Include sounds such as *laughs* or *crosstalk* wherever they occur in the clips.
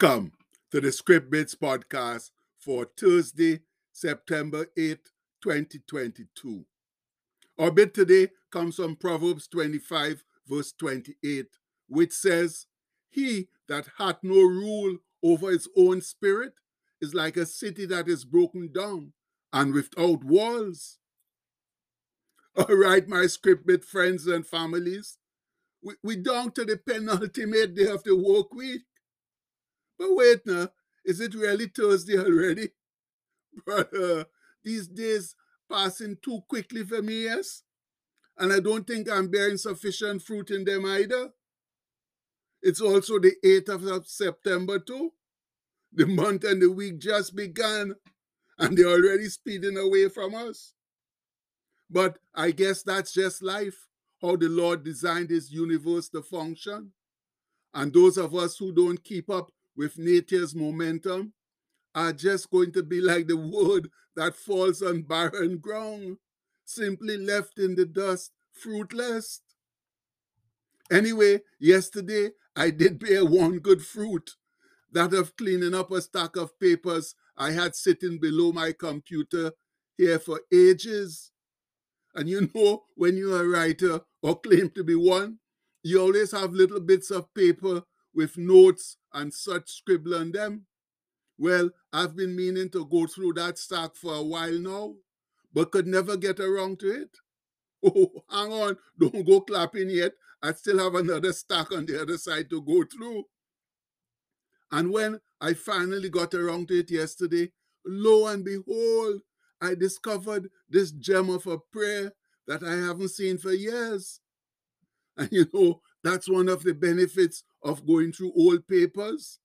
Welcome to the Script Bits podcast for Thursday, September 8, 2022. Our bit today comes from Proverbs 25, verse 28, which says, He that hath no rule over his own spirit is like a city that is broken down and without walls. All right, my script bit friends and families, we, we down to the penultimate day of the work week. But wait now, is it really Thursday already? *laughs* Brother, uh, these days passing too quickly for me, yes? And I don't think I'm bearing sufficient fruit in them either. It's also the 8th of September, too. The month and the week just began, and they're already speeding away from us. But I guess that's just life, how the Lord designed His universe to function. And those of us who don't keep up with nature's momentum are just going to be like the wood that falls on barren ground, simply left in the dust, fruitless. Anyway, yesterday I did bear one good fruit that of cleaning up a stack of papers I had sitting below my computer here for ages. And you know, when you're a writer or claim to be one, you always have little bits of paper with notes and such scribble on them. Well, I've been meaning to go through that stack for a while now, but could never get around to it. *laughs* Oh, hang on, don't go clapping yet. I still have another stack on the other side to go through. And when I finally got around to it yesterday, lo and behold, I discovered this gem of a prayer that I haven't seen for years. And *laughs* you know, that's one of the benefits of going through old papers.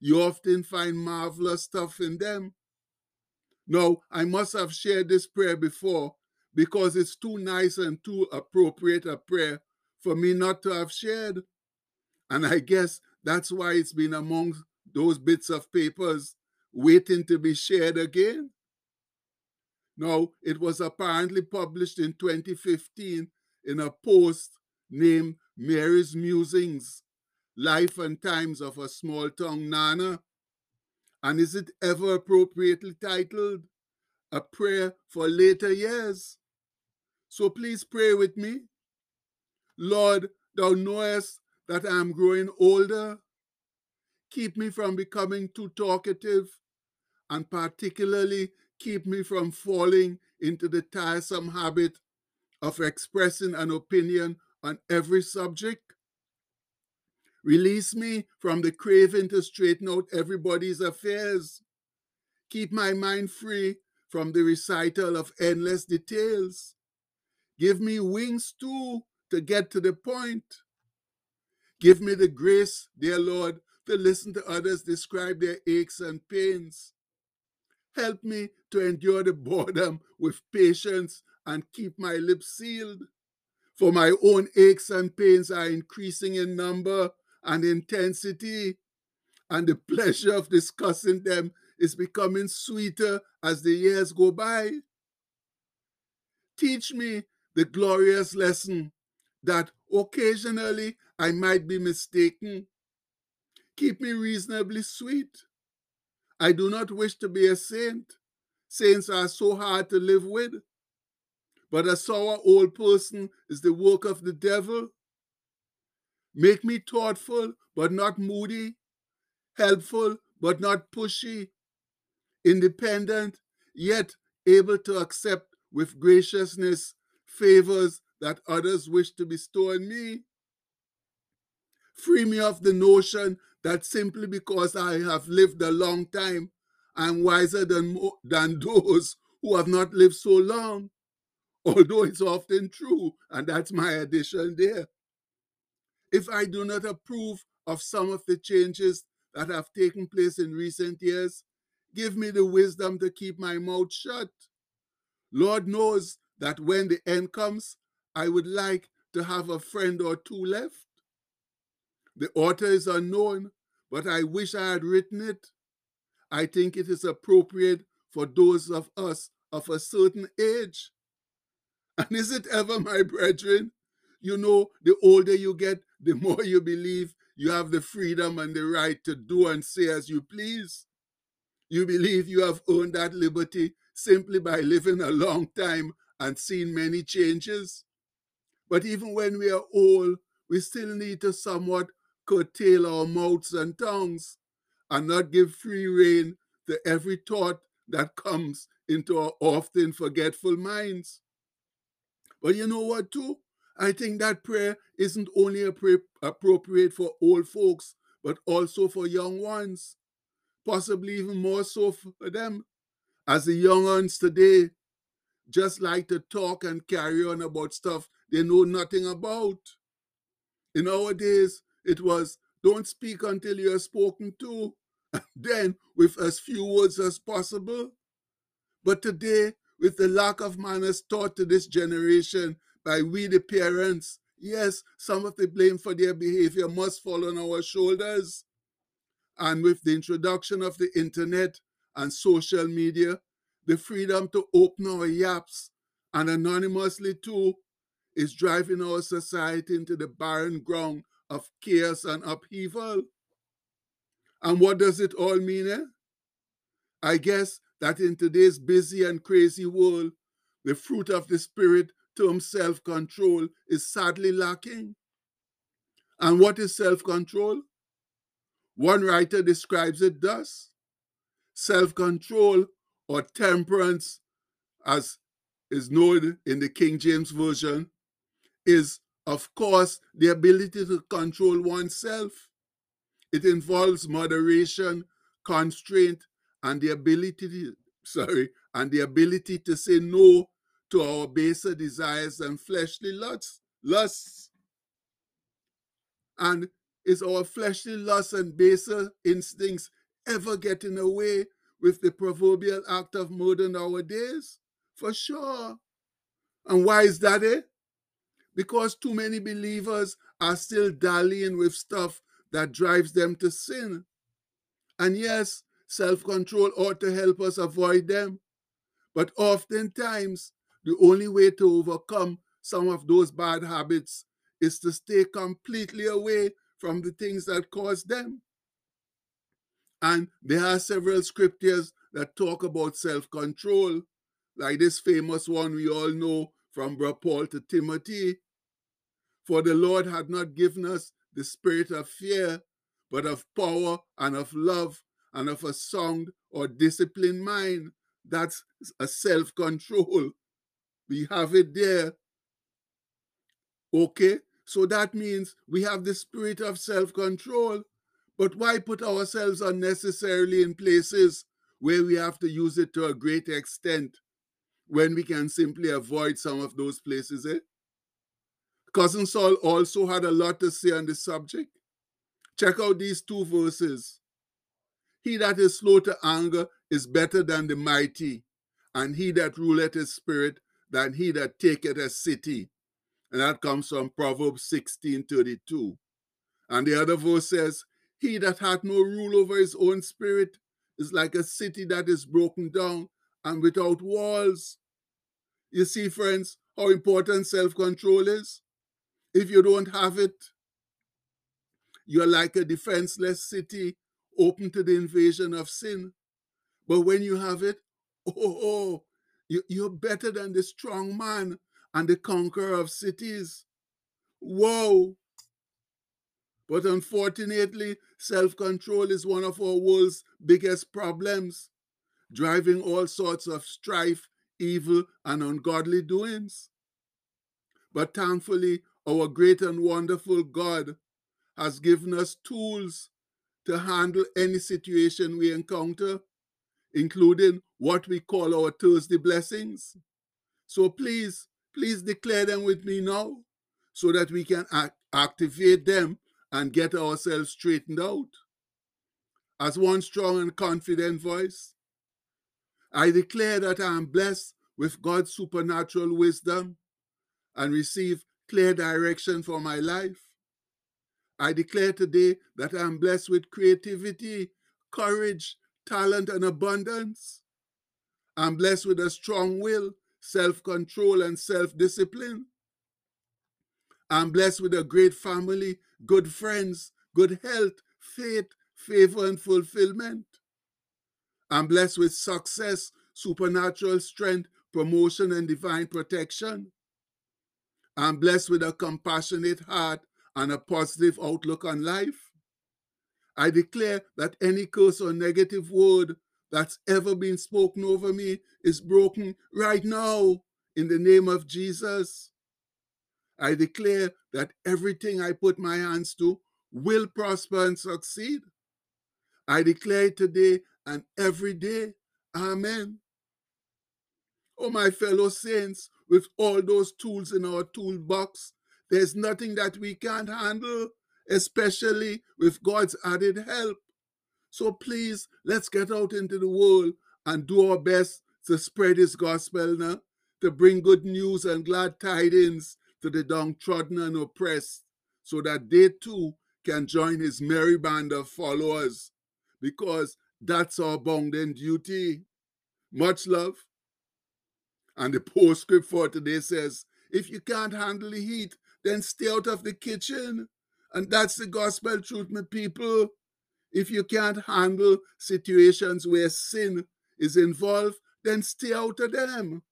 You often find marvelous stuff in them. Now, I must have shared this prayer before because it's too nice and too appropriate a prayer for me not to have shared. And I guess that's why it's been among those bits of papers waiting to be shared again. Now, it was apparently published in 2015 in a post named Mary's Musings Life and Times of a Small Town Nana. And is it ever appropriately titled A Prayer for Later Years? So please pray with me. Lord, thou knowest that I am growing older. Keep me from becoming too talkative, and particularly keep me from falling into the tiresome habit of expressing an opinion on every subject. Release me from the craving to straighten out everybody's affairs. Keep my mind free from the recital of endless details. Give me wings too to get to the point. Give me the grace, dear Lord, to listen to others describe their aches and pains. Help me to endure the *laughs* boredom with patience and keep my lips sealed. For my own aches and pains are increasing in number and intensity, and the pleasure of discussing them is becoming sweeter as the years go by. Teach me the glorious lesson that occasionally I might be mistaken. Keep me reasonably sweet. I do not wish to be a saint. Saints are so hard to live with. But a sour old person is the work of the devil. Make me thoughtful, but not moody, helpful, but not pushy, independent, yet able to accept with graciousness favors that others wish to bestow on me. Free me of the notion that simply because I have lived a long time, I'm wiser than, than *laughs* those who have not lived so long, *laughs* although it's often true, and that's my addition there. If I do not approve of some of the changes that have taken place in recent years, give me the wisdom to keep my mouth shut. Lord knows that when the end comes, I would like to have a friend or two left. The author is unknown, but I wish I had written it. I think it is appropriate for those of us of a certain age. *laughs* And is it ever, my brethren? You know, the older you get, the *laughs* more you believe you have the freedom and the right to do and say as you please. You believe you have earned that liberty simply by living a long time and seeing many changes. But even when we are old, we still need to somewhat curtail our mouths and tongues and not give free rein to every thought that comes into our often forgetful minds. But you know what, too? I think that prayer isn't only appropriate for old folks, but also for young ones, possibly even more so for them, as the young ones today just like to talk and carry on about stuff they know nothing about. In our days, it was don't speak until you're spoken to, *laughs* then with as few words as possible. But today, with the lack of manners taught to this generation by we the parents, yes, some of the blame for their behavior must fall on our shoulders. And with the introduction of the internet and social media, the freedom to open our yaps and anonymously too is driving our society into the barren ground of chaos and upheaval. And what does it all mean? Eh? I guess that in today's busy and crazy world, the fruit of the Spirit, term self control, is sadly lacking. And what is self control? One writer describes it thus self control or temperance, as is known in the King James Version, is, of course, the ability to control oneself. It involves moderation, constraint, and the ability to, *laughs* sorry, and the ability to say no to our baser desires and fleshly lusts. lusts. And is our fleshly lusts and baser instincts ever getting away with the proverbial act of murder nowadays? For sure. And why is that, eh? Because too many believers are still dallying with stuff that drives them to sin. And yes, self control ought to help us avoid them. But oftentimes, the only way to overcome some of those bad habits is to stay completely away from the things that cause them. And there are several scriptures that talk about self control, like this famous one we all know from Paul to Timothy. For the Lord had not given us the spirit of fear, but of power and of love and of a sound or disciplined mind. That's a self control. We have it there. Okay, so that means we have the spirit of self control, but why put ourselves unnecessarily in places where we have to use it to a great extent when we can simply avoid some of those places? Eh? Cousin Sol also had a lot to say on the subject. Check out these two verses. He that is slow to anger is better than the mighty, and he that ruleth his spirit than he that taketh a city. And that comes from Proverbs 16 32. And the other verse says, he that hath no rule over his own spirit is like a city that is broken down and without walls. You see, friends, how important self control is? If you don't have it, you're like a defenseless city open to the invasion of sin. But when you have it, *laughs* oh, oh you're better than the strong man and the conqueror of cities. Whoa! But unfortunately, self control is one of our world's biggest problems, driving all sorts of strife, evil, and ungodly doings. But thankfully, our great and wonderful God has given us tools to handle any situation we encounter, including what we call our Thursday blessings. So please, please declare them with me now so that we can act, activate them and get ourselves straightened out. As one strong and confident voice, I declare that I am blessed with God's supernatural wisdom and receive clear direction for my life. I declare today that I am blessed with creativity, courage, talent, and abundance. I'm blessed with a strong will, self control, and self discipline. I'm blessed with a great family, good friends, good health, faith, favor, and fulfillment. I'm blessed with success, supernatural strength, promotion, and divine protection. I'm blessed with a compassionate heart and a positive outlook on life. I declare that any curse or negative word that's ever been spoken over me is broken right now in the name of Jesus. I declare that everything I put my hands to will prosper and succeed. I declare today and every day. Amen. Oh, my fellow saints, with all those tools in our toolbox, there's nothing that we can't handle, especially with God's added help. So please, let's get out into the world and do our best to spread His gospel now, to bring good news and glad tidings to the downtrodden and oppressed, so that they too can join His merry band of followers, because that's our bounden duty. Much love. And the postscript for today says, if you can't handle the heat, then stay out of the kitchen. And that's the gospel truth, my people. If you can't handle situations where sin is involved, then stay out of them.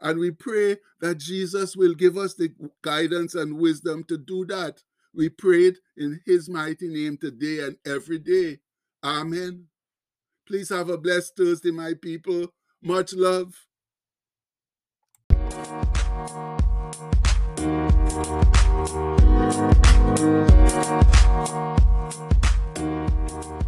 And we pray that Jesus will give us the guidance and wisdom to do that. We pray it in his mighty name today and every day. Amen. Please have a blessed Thursday, my people. Much love. Thank you.